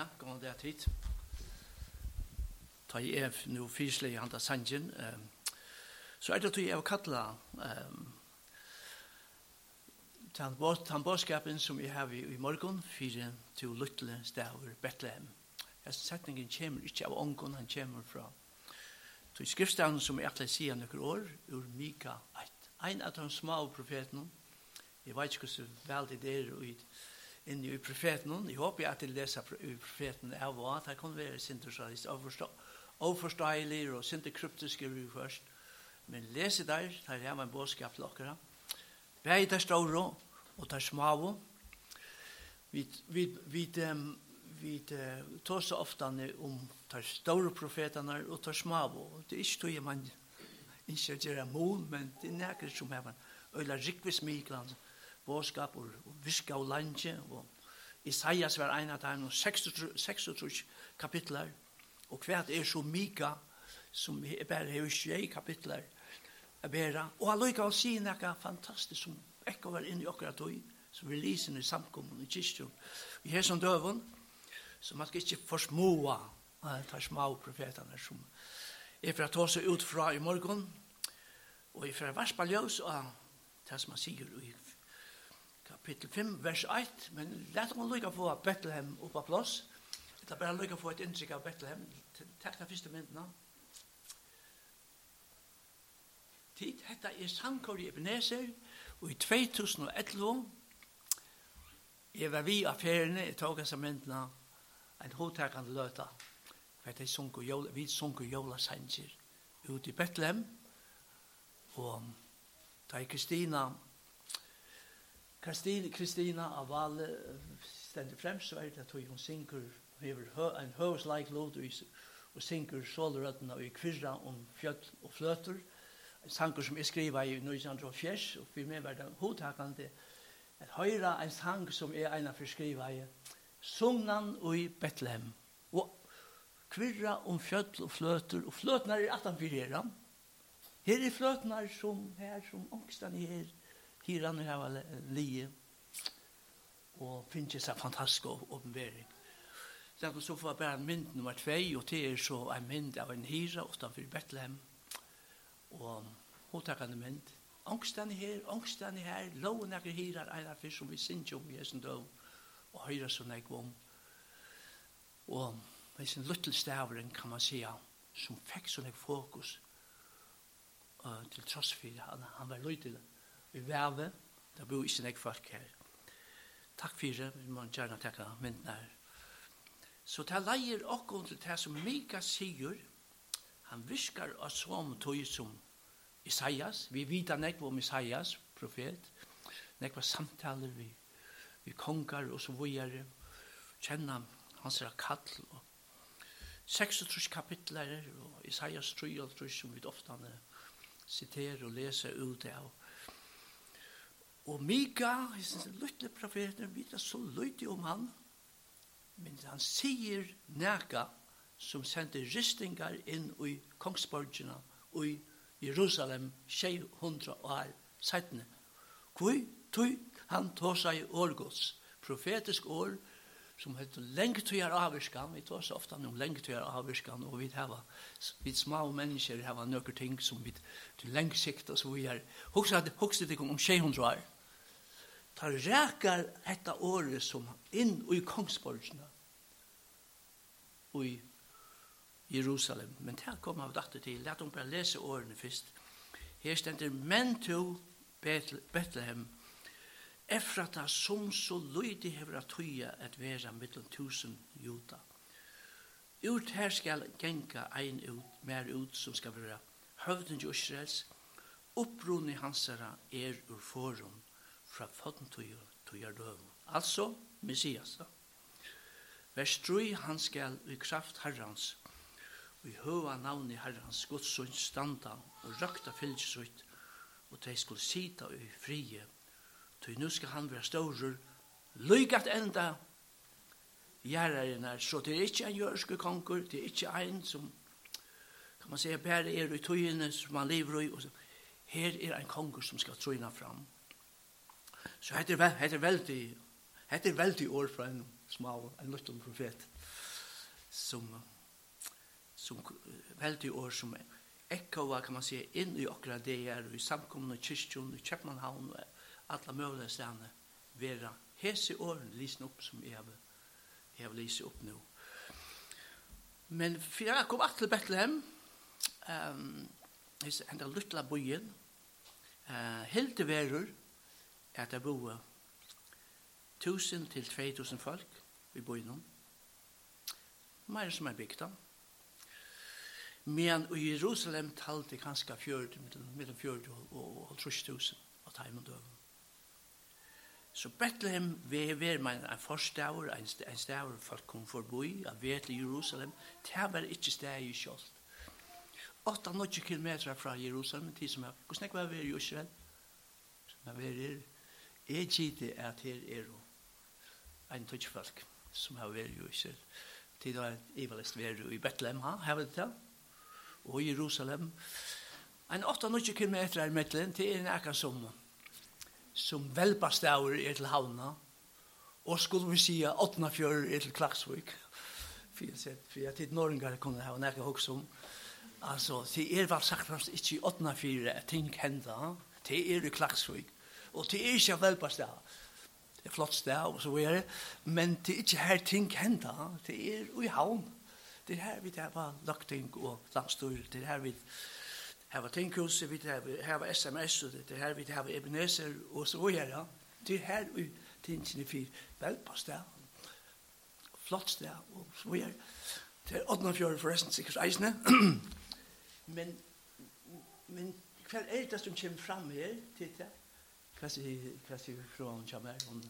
Ja, gående det tid. Ta i ev nu fyrslig handa sangen. Så er det at jeg har um, den um, bådskapen som jeg har i i morgen, fire til Luttle, Stavur, Bethlehem. Jeg synes setningen kommer ikke av ångon, han kommer fra til skriftstaden som jeg alltid sier noen år, ur Mika 1. Ein av de små profetene, jeg vet ikke hvordan veldig det er, og inn i profeten. Jeg håper at jeg leser i profeten av hva. Det kan være sintersalist overforståelig og sinterkryptisk i først. Men leser der, der er man bådskap til dere. Begge der står og der små. Vi, vi, vi, vi, vi tar så ofte om de store profetene og de små. Det er ikke tog man ikke gjør mål, men det er nærkere som er man. Eller rikvis mye båskap og, viska og landje og Isaias var ein av dem 36 kapitler og hvert er så mika som er bare er ikke kapitler er bare og han lukka å si nekka fantastisk som ekka var inne i okra tog som vi lyser i samkommun i kistjon vi her som døvun så man skal ikke forsmoa ta små profetene som er for å ta seg ut fra i morgon og er for å varspa ljøs og det som man sier i kapittel 5, vers 1, men lett om å lykke få Bethlehem oppe av plass. Det er bare lykke få et inntrykk av Bethlehem. Takk den første myndene. Tid, dette er sangkår i Ebenezer, og i 2011, jeg var vi av feriene, jeg tog av myndene, en hodtakende løte, for det sunker jola, vi sunker jola sanger, ut i Bethlehem, og da er Kristina, Kristina, Kristina av Valle stendur fremst, så er det at hun synker, hever en høvesleik lovdvis, og synker sålerøttene i kvirra om fjøtt og fløter, en sanger som jeg skriver i 1904, og for meg var det hodtakende, at høyra en sang som er jeg ene forskriver i, Sognan i Bethlehem, og kvirra om fjøtt og fløter, og fløtene er 18 fyrir her, her er fløtene som her, som ångstan er her, Hiran har vært lige og finnes seg fantastisk åpenbering. Det er så for bare mynd nummer 2, og det er så en mynd av en hira utenfor Bethlehem. Og hovedtakende mynd. Angstene her, angstene her, loven er hira, en av som vi synes om i Jesu døv, og høyra som jeg om. Og med sin lyttelstavren kan man si som fikk sånn fokus uh, til tross for han, han var lyttelig i Væve. Det bor ikke nek folk her. Takk for Vi må gjerne takke mynden her. Så det leier okkur til det som Mika sier. Han viskar av som tog som Isaias. Vi vita nek om Isaias, profet. Nek var samtaler vi, vi kongar og så vågjere. Kjenner hans kall og 36 kapitler og Isaias 3 som vi ofte citerer og leser ut av. Og Mika, hans lytte profeten, vet så lytte om han, men han sier næka som sendte ristingar inn i Kongsborgina og i Jerusalem 600 år seitne. Hvor tog han tåsa i årgods, profetisk år, som heter lengt til lengtøyar avvirskan. Vi tar så ofte om lengt til lengtøyar avvirskan, og vi har vi små mennesker har noen ting som vi til lengt sikt, og så vi har Hokset det om 600 år. Ta rækar dette året som inn i kongsborgene og i Jerusalem. Men det kom av dette til. Lært dem bare lese årene først. Her stender, men to Bethlehem Efrata som så løyde hever at tøya et vera mittel tusen juta. Ut her skal genka ein ut, mer ut som skal vera til Israels, opprunni hansara er ur forum fra fotentøya tøya døvn. Altså, Messias. Vers 3, han skal i kraft herrans, i høva navn i herrans, godsund standa og røkta fylgjusut, og de skulle sita i frie Ty nu skal han være større, lygat enda gjerraren her. Så det er ikke en jørske konkur, det er ikke en som, kan man säga, bare er i tøyene som man lever i. Og så. Her er en konkur som skal trøyna fram. Så hette er, hette er veldig, hette er veldig år fra en små, en løtton profet, som, som veldig år som ekkoa, kan man säga, inn i okra det er, i samkomne kyrkjon, i Kjepmanhavn, og alla möjliga stedene vera hese åren lysen opp som jeg har, jeg har lyset opp nå. Men for jeg kom til Bethlehem, um, henda luttla bojen, uh, helt til verur, at jeg boer 1000 til 2000 folk i bojen. Mer som er bygd. Men i Jerusalem talte kanskje 40, mellom 40 og 30 000 av teimen døven. Så Bethlehem vi var med en forstavur, en, en stavur folk kom forbi, av vi til Jerusalem, det var ikke steg i kjolt. 8-9 kilometer fra Jerusalem, tid som er, hvordan jeg var ved i Israel, som er vi er, er gitte at her er jo en tøtjefolk som har vært i Israel. Tid har jeg velest vært i Bethlehem, ha, her var det til, og i Jerusalem. En 8-9 kilometer er mittelen, til en akkurat sommer som velbastaur er til havna, og skulle vi si at åttna fjør er til Klagsvik, for jeg tid norringar kunne ha nekka hos om, altså, det er vel sagt fremst ikke i Åtnafjør at ting henda, det er i Klagsvik, og det er ikke velbastaur, det er flott sted og så er det, men det er ikke her ting henda, det er i havn, det er her vi tar på lagting og landstyr, det er her vi Her var tinghuset, vi var SMS, og det her vi hava Ebenezer og så var ja. Det er her vi tingene fyr vel på sted, flott sted og så videre. Det er åttende fjord forresten sikkert eisene. men men hva er det som kommer fram her, titta? Hva sier vi fra hun kommer her? Hun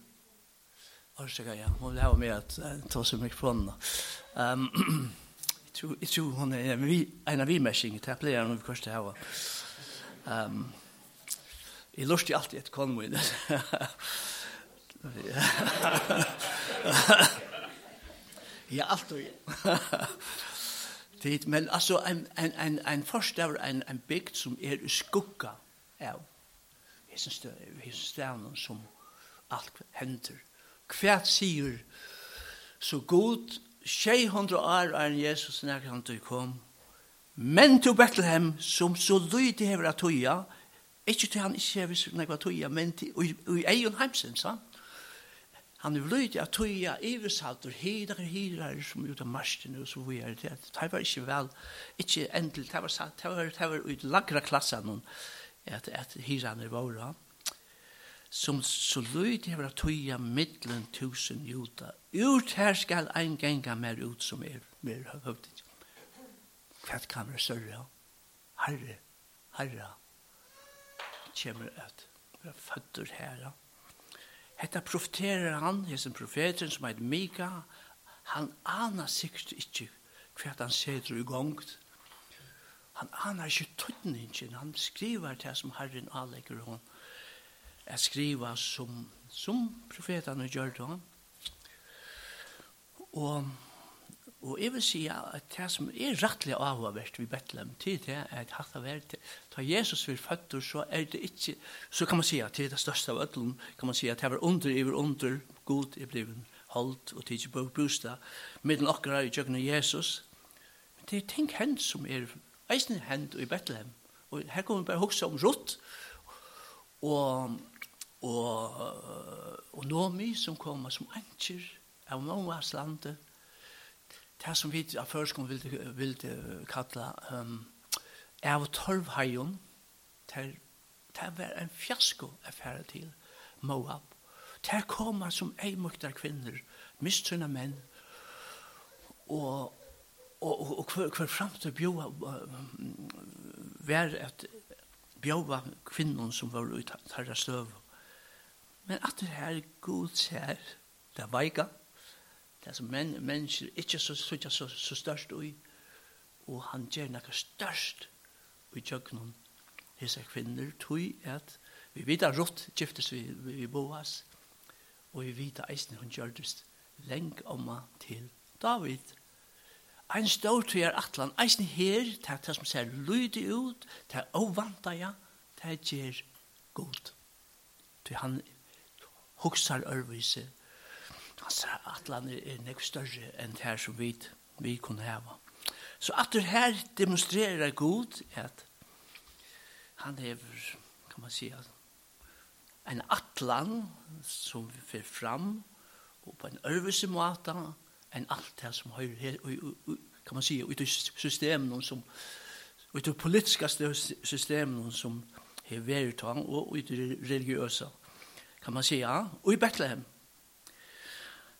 Orsaka, ja. hun vil ha med at ta seg mikrofonen. Um, tror, jeg tror hun er en av vimersing, det pleier hun kanskje til å ha. Um, jeg lurer alltid et konvoi. ja, alltid. Tid, men altså, en, en, en, en forstaver, en, en bygd som er skugga av hessenstævnen som alt hender. Hvert sier så god tjei hundra år er Jesus nær han du kom. Men til Bethlehem, som så lydig hever at tøya, ikke til han ikke hever nekva tøya, men til, i egen heimsen, sa han er lydig at tøya, iversalter, hider, hider, som gjør det marsjen, og så vi er det, det var ikke vel, ikke endelig, det var, det det var, det var, det var, det var, at, var, var, det som så lyd hever at tøya middelen tusen juta. Ut her skal ein genga mer ut som er mer høvdig. Kvett kan være større. Herre, herre, kommer at vi er fødder her. Hetta profeterer han, hessen profeten som heit Mika, han aner sikkert ikkje kvart han setur i gongt. Han aner ikkje tøtningen, han skriver til som Herren anlegger hon er skriva som, som profetene gjør det. Og, og jeg vil si at det som er rettelig avhåverst vi Betlehem, til det er at hatt av hvert, da Jesus vil født, så er det ikke, så kan man si at det er det største av ødelen, kan man si at det var under, i under, god er blivet holdt og tidsi på bostad, middelen akkurat i kjøkken av Jesus. Men det er ting hent som er eisen hent i Bethlehem. Og her kommer vi bare hoksa om rått, og og, og Nomi som kommer som anker av Moas landet, det som vi av førskom ville, ville kalla um, av Torvhajon, det var en fiasko affære til Moab. Det kommer som eimukter kvinner, mistrunna menn, og, og, og, og hver, hver fram til bjóa vær at bjóa kvinnen som var ut tarra støv Men at det her god ser det veika, det som men, mennesker ikke så, så, så, så størst ui, og han gjør noe størst ui tjøkkenen hese kvinner, tog at vi vita rått giftes vi, vi, vi boas, og vi vita eisen hun gjør det leng om til David. Ein stor tui er atlan, eisen her, det er det som ser lydig ut, det er ovanta ja, det er gjør god. Det han hugsar ørvise. Hans atlan er nekk større enn det her som vi, vi kunne heva. Så at det her demonstrerer god at han hever, kan man si, en atlan som vi fer fram og på en øvelse måte enn alt det som høyre her, kan man si, ut i systemen som, ut i politiske systemen som hever ta og ut i religiøsa kan man säga, och i Bethlehem.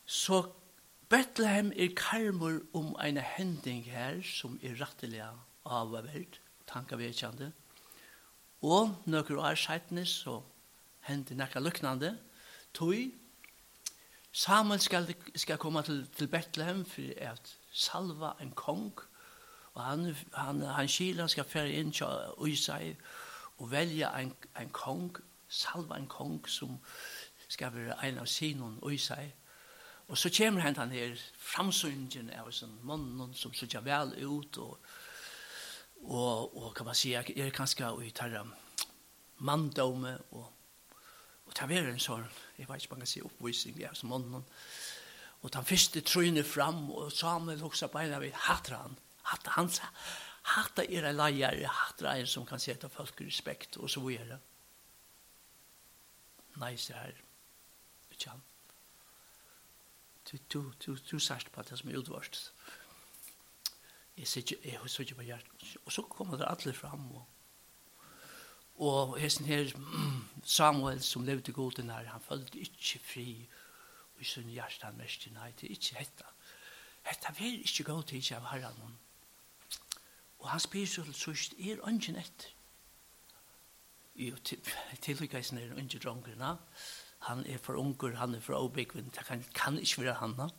Så Bethlehem er karmur om en hending her som er rettelig avvært, tankevekkjande. Og nøkker år seitene så hender nekka luknande, tog Samuel skal, skal komme til, til Bethlehem for at salva en kong, og han, han, han skil, han skal fære inn til Øysei og velge en, en kong salva en kong som skal være en av sinon og i seg. Og så kommer han han her framsyningen av sånn mannen som ser vel ut og, og, og kan man si, er kanskje i tarra manndome og, og det er en sånn, jeg vet ikke man kan si oppvisning av sånn mannen. Og den første trøyne fram og Samuel hoksa beina vid hatra han. Hatra hans, hatra era leier hatra en som kan sette folk respekt og så videre nei, se her, ikke han. Du, du, du, du sørst på det som er utvarst. Jeg sier ikke, jeg husker ikke på hjertet. Og så kommer det alle fram, og, og hesten her, Samuel, som levde god den her, han følte ikke fri, og i sin hjerte han mest, nei, det er ikke hetta. Hetta vil ikke gå til ikke av herren. Og han spyr så til sørst, er ønsken etter jo, tilhuggeisen er unge drongerna. Han er for unger, han er for avbyggvinn, det kan, kan ikke være han.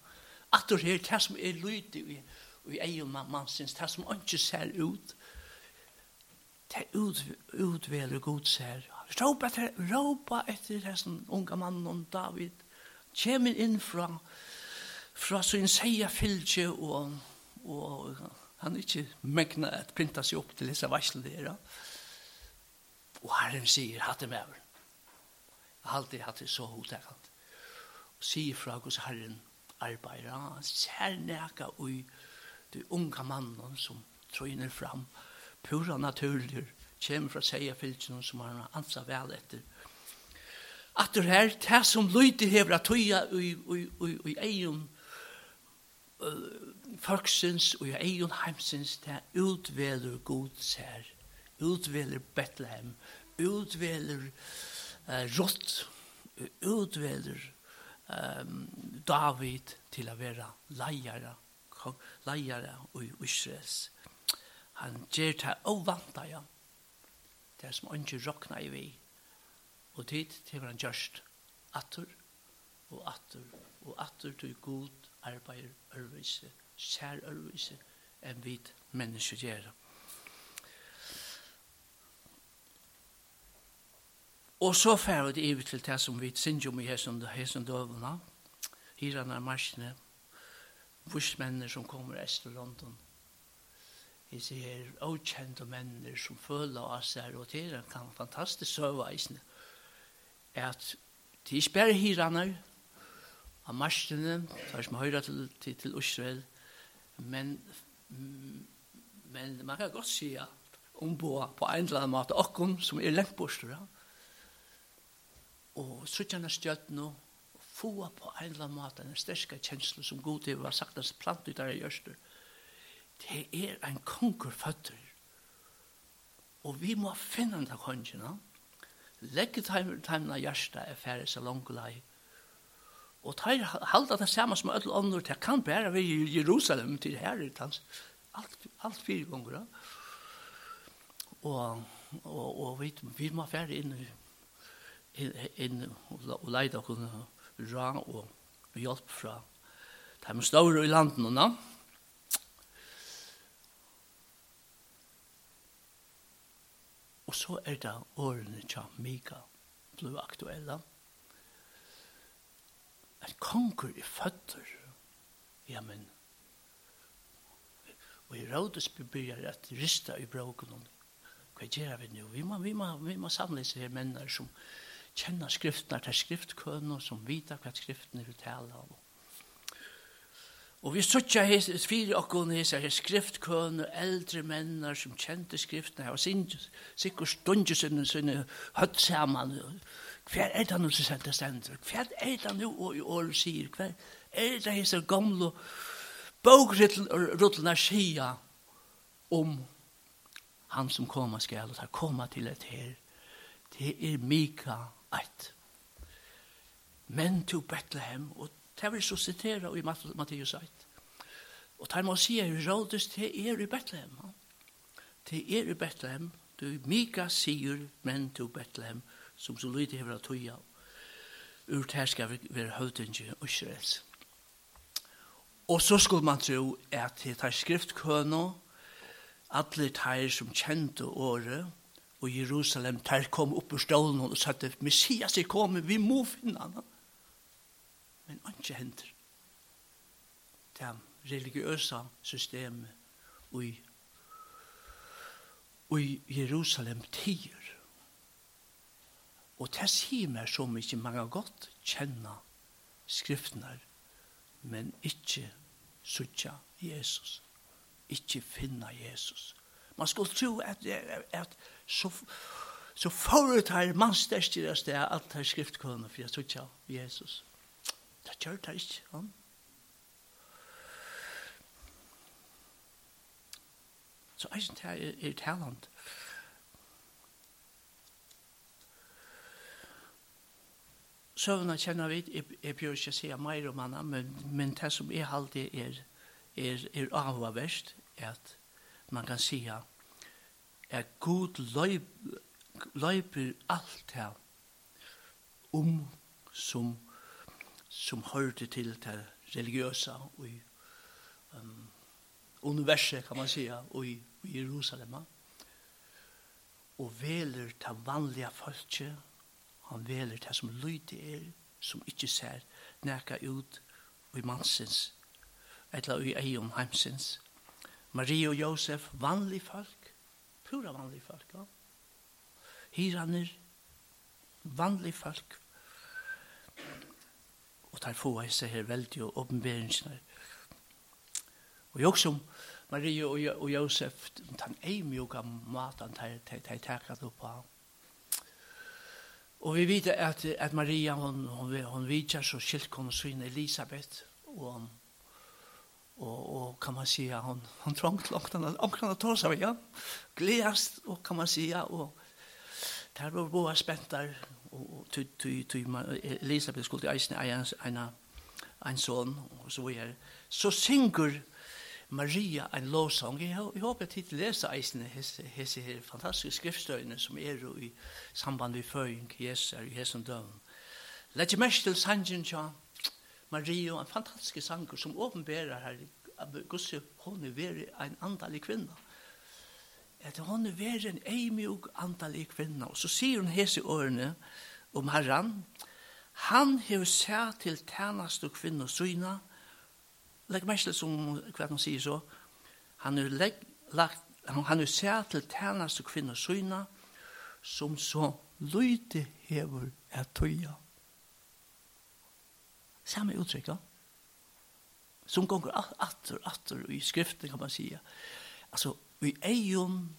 Atter her, det som er lyd i, i egen mannsins, det som ikke ser ut, det ut, utveler god ser. Råpa etter, råpa etter hessen unga mannen David, kjemin inn fra, fra sin seia fylgje, og, og han er ikke megna at printa seg opp til disse varsel der, ja. Og Herren sier, hatt det med over. Alltid hatt det så hotekant. Og sier fra hos Herren arbeider, han ser neka ui de unga mannen som trøyner fram, pura naturlig, kjem fra seia fylkjen som han ansa vel etter. At det her, det som lyder hever at tøya ui, ui, ui, ui eion, folksins og eion heimsins, det utveler god ser utveler Bethlehem, utveler eh, Rott, utveler um, David til å være leiere, leiere i Israels. Han gjør det ovanta, ja. Det er som han ikke råkna i vi. Og tid til han gjørst atter og atter og atter til god arbeid, ørvise, kjær ørvise enn vi mennesker gjør det. Og så fer vi det til det som vi synes om i hesen døvene, hirene av marsjene, vursmennene som kommer est til London. Vi ser avkjente menner som føler av seg, og det er en fantastisk søveisende, at de ikke bare hirene av marsjene, tar som høyre til, til, til Israel, men, men man kan godt si at ombå på en eller annen måte, okken som er lengt bort, ja, og suttjana stjøtnu og fua på en eller annen måte en sterske kjenslu som god til var sagt hans plant ut av gjørstur det er en konger føtter og vi må finne den kongena legge timene hjørsta er færre så langt lei og tar halda det samme som alle andre det kan bæra vi i Jerusalem til her alt, alt fire gonger og, og, og vi, vi må færre inn i inn og leide okkur ra og hjelp fra de store i landen og. Og så er det årene til Mika ble aktuelle. At konger er føtter. Ja, men Og i rådes begynner at rista i bråken om hva gjør vi nå? Vi må, vi må, vi må samle seg her menner som, kjenna skriftene til skriftkønene som vita hva skriftene vil tale om. Og vi søtja his, fire okkur his er skriftkøn og eldre mennar som kjente skriftene og sikker stundje sinne sinne høtt saman. Hver er det nu som sender stender hver er det nu og i år sier hver er det his er gamle bogruttlene skia om han som koma skal og koma til et her. Det er Mika eit. Men to Bethlehem, og det vil så sitere i Matteus 1. Og det må si er rådes til er i Bethlehem. Til er i Bethlehem, du Mika sier, men to Bethlehem, som så lyder hever av tøya. Ur det skal være høvdingen og Israels. Og så skulle man tro at det er skriftkønå, alle teir som kjente året, og Jerusalem, tar kom opp ur stålen og sa at Messias er kommet, vi må finne han. Men ikke hender. Det er religiøse systemet og i og i Jerusalem tider. Og det sier meg som ikke mange godt kjenner skriftene, men ikke sutja Jesus. Ikke finna Jesus. Man skulle tro at, at, at så, så forut her mannsterstyr av sted det her skriftkående for jeg tog Jesus. Det gjør det ikke, Ja. Så jeg synes det er, er talent. Søvnene kjenner vi, jeg, jeg bør ikke si mer om henne, men, men det som jeg alltid er, er, er avhverst, er at man kan si at er god løyper alt her om som som hørte til det religiøse og i um, universet, kan man sige, og i, i Jerusalem. Og veler til vanlige folket, han veler til som lyder er, som ikke ser nækka ut og i mannsins, eller i egen heimsins. Marie og Josef, vanlige folk, pura vanlige folk. Ja. Hiraner, vanlige folk. Og der få jeg seg her veldig og åpenberingsene. Og jeg som Marie og, og Josef, den er mye av maten de har takket opp på. Og vi vet at, at Maria, hun, hun, hun vidtjer så skilt kom sin Elisabeth, og hon og, og kan man si, hon hun trångt langt, han omkring att ta seg, ja glädjast og kan man si, og der var boa der, og tu tu tu Elisabeth skulle i isen en en en son og så är så synger Maria en lovsång. Jag hoppas att ni läser eisen hese her fantastiske skriftstøyene som er i samband med føring Jesus er i hesen døven. Lægge mest til sangen, ja, Maria, en fantastisk sanger som åpenbærer her gusse, hon er veri en andalig kvinna. At hon er veri en eimjog andalig kvinna. Og så sier hun hese årene om herran, han hever seg til tænast og kvinna syna, legg mest til som hva han sier så, han er legg, lagt, han er seg til tænast og kvinna syna, som så lyde hever er tøya. Samme uttrykk, ja. Som gonger atter, atter, i skriften kan man sige. Altså, vi eion,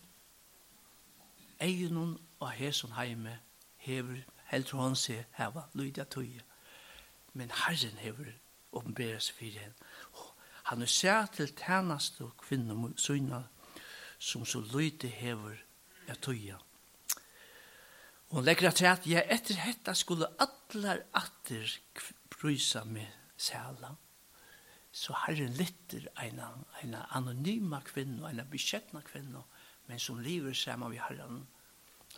eion og heson heime, hever, heldur han seg, heva, lydja tøye. Men herren hever, åpenbæra seg fyrir henne. Han er sær til tænast og kvinner søgna, som så lydig hever er tøye. Og hun legger at jeg etter hetta skulle atler atter rysa med sæla, så Herren lytter en, en anonyma kvinne, en beskjettna kvinne, men som lever sammen med Herren,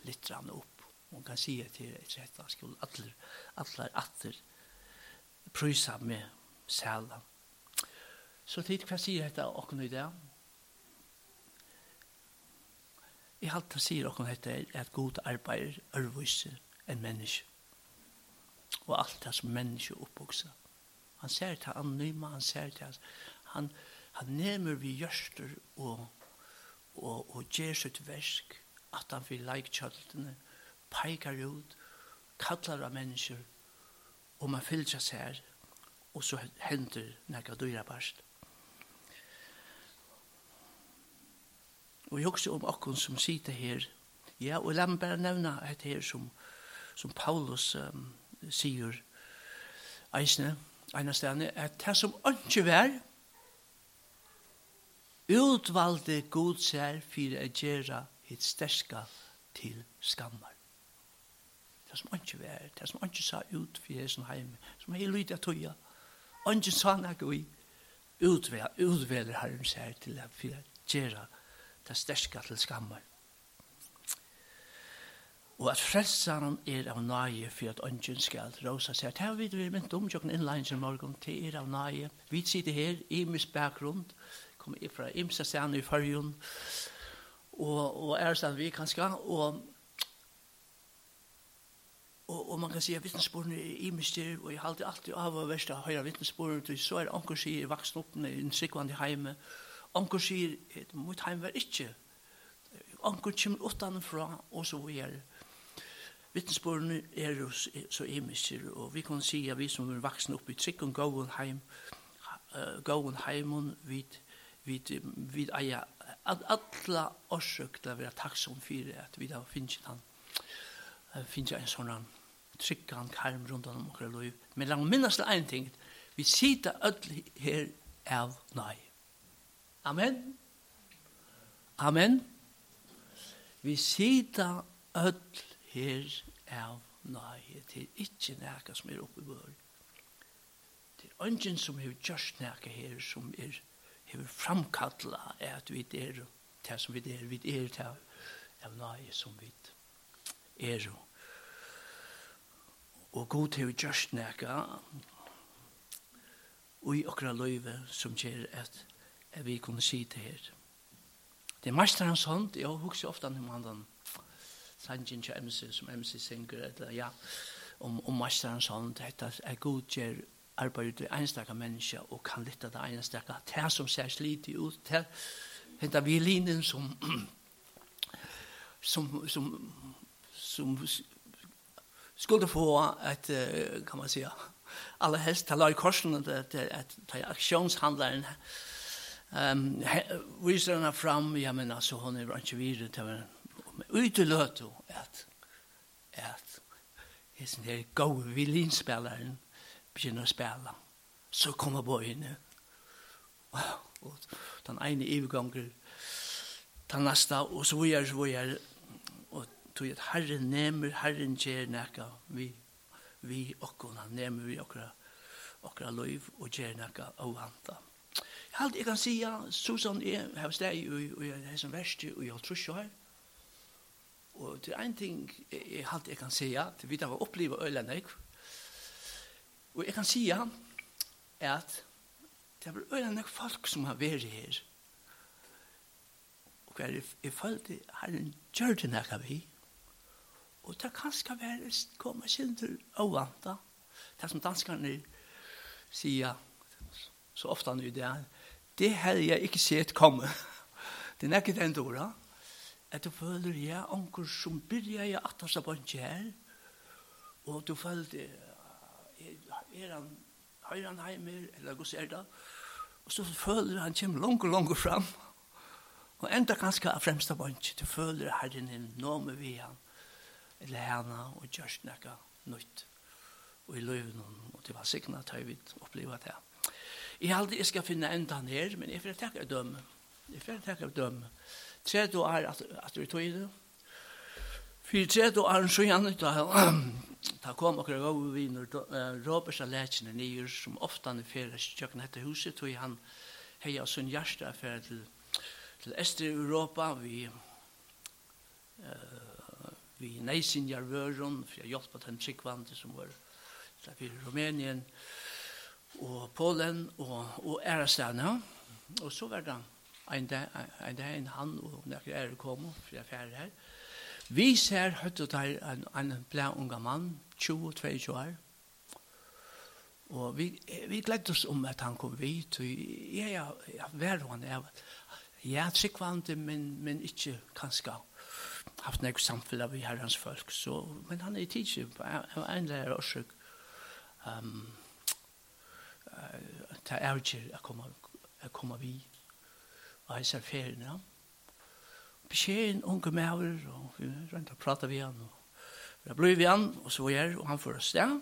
lytter han opp. Hon kan si til et rett han skulle atler, atler, atler, prysa med sæla. Så tid hva sier dette åkken i det? Jeg halte sier åkken dette er at god arbeider ørvise enn menneske og alt det som menneske oppvokser. Han ser til anonyma, han ser til han, han nemer vi gjørster og, og, og gjør sitt versk at han vil like kjøltene, peikar ut, kallar av mennesker, og man fyller seg her, og så hender nekka dyra barst. Og jeg husker om okkon som sitter her, ja, og la meg bare nevna et her som, som Paulus um, sier eisne, eina stedene, at det som ikke vær, utvalde god sær for å gjøre et sterska til skammar. Det som ikke vær, det som ikke sa ut for hesen heim, som er lyd av tøya, ikke sa nek i, utveler herren sær til å gjøre det sterska til skammar. Og at frelsaren er av nage for at ønsken skal råsa seg. Det har vi vært mynt om tjokken innleins i morgen til er av nage. Vi sitter her, i mis bakgrunn, kommer fra imsa stjerne i fargen, og, og er sånn vi kan skal, og Og, og man kan si at vittnesbordene er i imister, og jeg halte alltid av å verste høyre vittnesbordene, og så er anker sier vaksen opp i en sikvande heime. Anker sier, mitt heim var ikke. Anker kommer utanfra, og så er det vittnesbordene er jo så imisker, og vi kan si at vi som er vaksne oppe i trygg og gåen heim, gåen heimen, vi, vi, vi eier at alle årsøk til å være takksom for at vi da finner han, finner en sånn tryggan karm rundt om okra loiv. Men la meg minnes det ein ting, vi sitter öll her av nei. Amen. Amen. Vi sitter öll her av nøye. Det er ikke nækka som er oppe i vår. Det er ungen som har gjørst nækka her som er har framkalla er at vi er det som vi er, vi er det av nøye som vi er. Og god har gjørst nækka og i okra løyve som gjør at vi kunne si det her. Det er mesteren hans hånd, jeg husker ofte om han sangen til MC som MC synger, eller ja, om, om masteren sånn, dette er god gjør arbeid til enstaka mennesker og kan lytte til enstaka, det som ser slitig ut, det henta violinen som som som som skulle få at kan man säga alla helst tala i korsen att att att ta aktionshandlaren ehm visar henne fram ja men så hon är inte vidare till Men uteløt jo at, at hessen her gode vilinspilleren begynner å spille. Så kommer bøyene. Wow. Og den ene iveganger, den neste, og så videre, så videre. Og tog at Herren nemer, Herren kjer nekka, vi, vi okkona, nemer vi okkona, okkona loiv, og kjer nekka, og vanta. Halt, jeg kan si, ja, Susan, jeg har steg, og jeg har som verste, og jeg har trusjå her, Og det er en ting jeg alltid jeg kan säga, for vi har opplevd øyne. Og jeg kan säga at det er øyne folk som har vært her. Og jeg, jeg følte herren gjør det når vi. Og det kan skal være komme sin til vante, Det som danskerne sier så ofte nu det det hadde jeg ikke sett komme. Det er ikke den dora at du føler ja, onker som byrja i atasta bønge her, og du føler er han høyre han heimer, eller hva ser det, og så føler han kommer langer, langer fram, og enda ganske av fremsta bønge, du føler herren er nå med vi han, eller henne, og gjørst nekka nøyt, og i løyven, og det var sikna at jeg vidt oppleva det. Jeg aldri skal finne enda her, men jeg får takk av dømme, jeg får takk av dømme, 30 år at vi tog i det. For 30 år så gjerne da Da kom okkur gode viner, Robert av letsene nyer, som ofte han er fyrir kjøkken etter huset, tog han heia sin hjärsta affär till til östra Europa. Vi uh, vi nejsin jarvöron för jag hjälpte den tryckvante som var där i Rumänien och Polen och och Erastan och så var det en dag en han og nekker er kom fra fjerde her. Vi ser høyt og tar en, en blei unga mann, 22 år. Og vi, vi gledde oss om at han kom vidt, og jeg, jeg, jeg var han, jeg, jeg tryggvande, men, men ikke kanskje haft nek samfunn av herrens folk, så, men han er i tidsi, han er en lærer årsøk, um, uh, ta er ikke å komme, å komme vidt av disse feriene. Beskjeden unge maver, og vi rønte å prate vi han, og da ble vi han, og så var jeg, og han for oss der.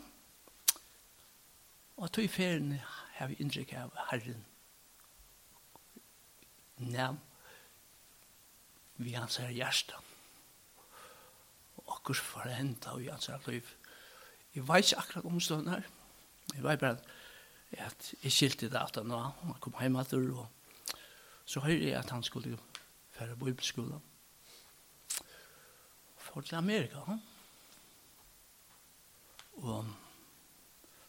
Og tog ferien har vi inntrykk av Herren. Nei, vi hans her hjerte. Og akkurat for det hendte vi hans her liv. Jeg vet ikke akkurat om stående her. Jeg vet bare at jeg skilte det at han kom hjemme etter og så hører jeg at han skulle jo fære bibelskolen. For til Amerika. Og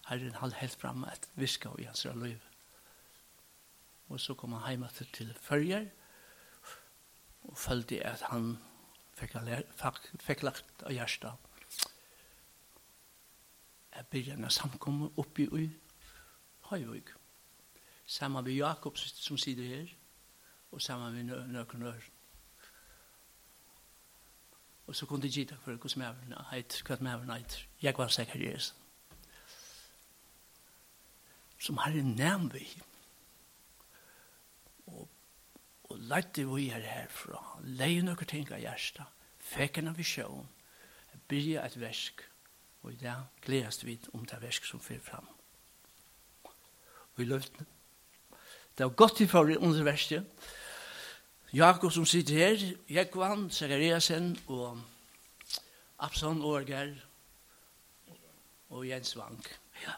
herren hadde helt frem et viska i hans liv. Og så kom han hjem til Følger og følte at han fikk, fikk lagt av hjertet jeg begynner med samkommet oppi i Høyvøk. Sammen med Jakob som sitter her, og saman med nøkken ør. Og så kunne de gitt for hva som er heit, hva som er heit. Jeg var sikker i Jesus. Som har en nevn vi. Og, og lette vi her herfra. Leie nøkker ting av hjertet. Fikk en av visjon. Byrja et versk. Og i dag gledast vi om det versk som fyrer fram. Og i løftene. Det var godt i får under verset. Jakob som sitter her, Jekvan, Zakariasen og Absalon Årger og Jens Vank. Ja.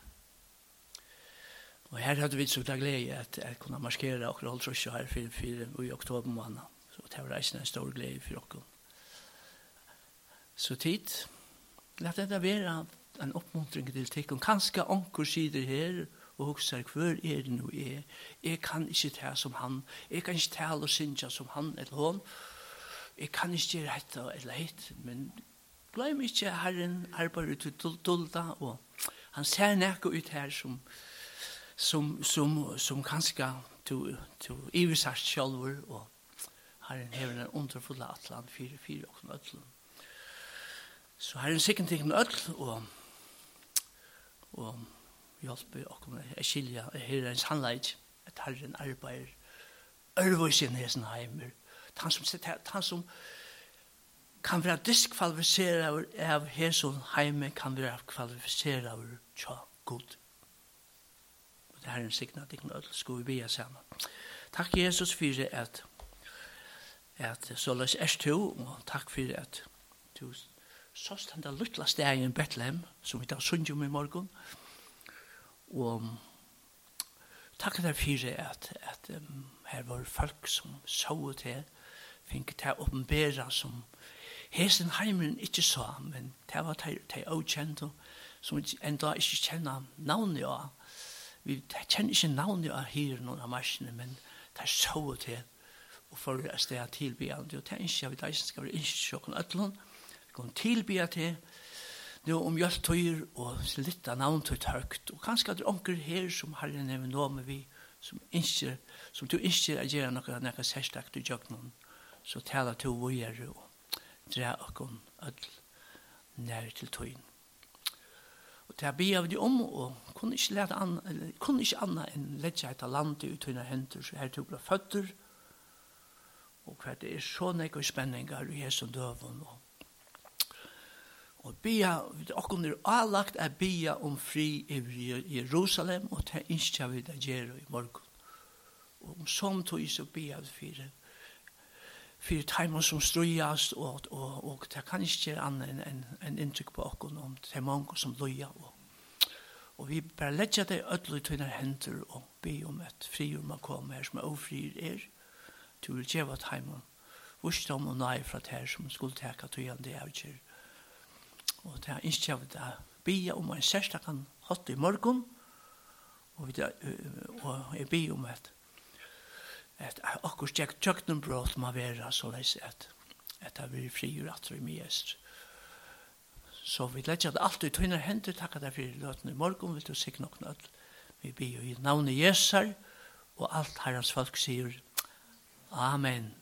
Og her hadde vi så det glede at jeg kunne marskere og holde trusje her for, for, i oktober måned. Så det var reisende en stor glede for dere. Så tid, la dette være en oppmuntring til tikkene. Kanskje anker sider her, og og hugsar hver er det nu er. Jeg kan ikke ta som han. Jeg kan ikke tale og synja som han eller hon. Jeg kan ikke gjøre dette eller hitt, men glem ikke herren arbeider ut til dulda, og han ser nekko ut her som, som, som, som kanskje to, to ivisast sjálfur, og herren hever en underfulla atlan, fire, fire og nødlun. Så herren sikkert ikke nødl, og, og hjelper okkur å skilja her er en sannleik at herren arbeider ørvøysinn hesen heimer han som, han som kan være diskvalifisera av hesen heimer kan være kvalifisera av tja god og det er en signa at ikke nødel sko vi bia saman. Takk Jesus for at at så løs er to og takk for at du så han da luttla steg i Bethlehem som vi tar sundjum i morgon og Og takk der for at, at um, her var folk som så til, fikk til åpenbæra som hesen heimen ikke så, men det var det avkjent, som enda ikke kjenner navnet av. Vi kjenner ikke navnet av her noen av marsjene, men det så til, og for å stå tilbyende og det er ikke, jeg vet ikke, skal være ikke sjåkken ødlån, vi kan tilbyrande til, nu om jag tøyer og slitta navn tøyt høgt og kanskje at det er onker her som har en evne nå med vi som ikke som du ikke er gjerne noe nekka særstakt i jøgnen så tala to vågjere og dra okkon öll nær til tøyen og det er bia vi de om og kunne ikke leta an kunne ikke anna enn lette letja etta landet ut høyna henter så her tog ble føtter og hva det er så nekka spenninger i hesson døven, og Og bia, okkur er alagt er bia om fri i Jerusalem, og det er ikke vi det gjør i morgen. Og om som tog så bia vi fire, fire timer som strøyast, og, og, og det kan ikke gjøre annet enn en, en inntrykk på okkur om det er mange som løyer. Og, og vi bare letja det ødelig til tøyner henter og be om et friur man kommer her som er ofriur er, til vil gjøre timer, vursdom og nei fra det her som skulle teka til igjen tøyende avgjør Og det er ikke jeg vil be om en særstakan hatt i morgen, og, vi, og jeg be om at, at akkur tjekk tjøkken brått må være så leis at at det blir fri og at vi mest. Så vi letja at alt i tøyner hendur, takk at det fyrir løtene i morgen, vil du sikk nok nødt. Vi be jo i navnet Jesar, og alt herrens folk sier Amen.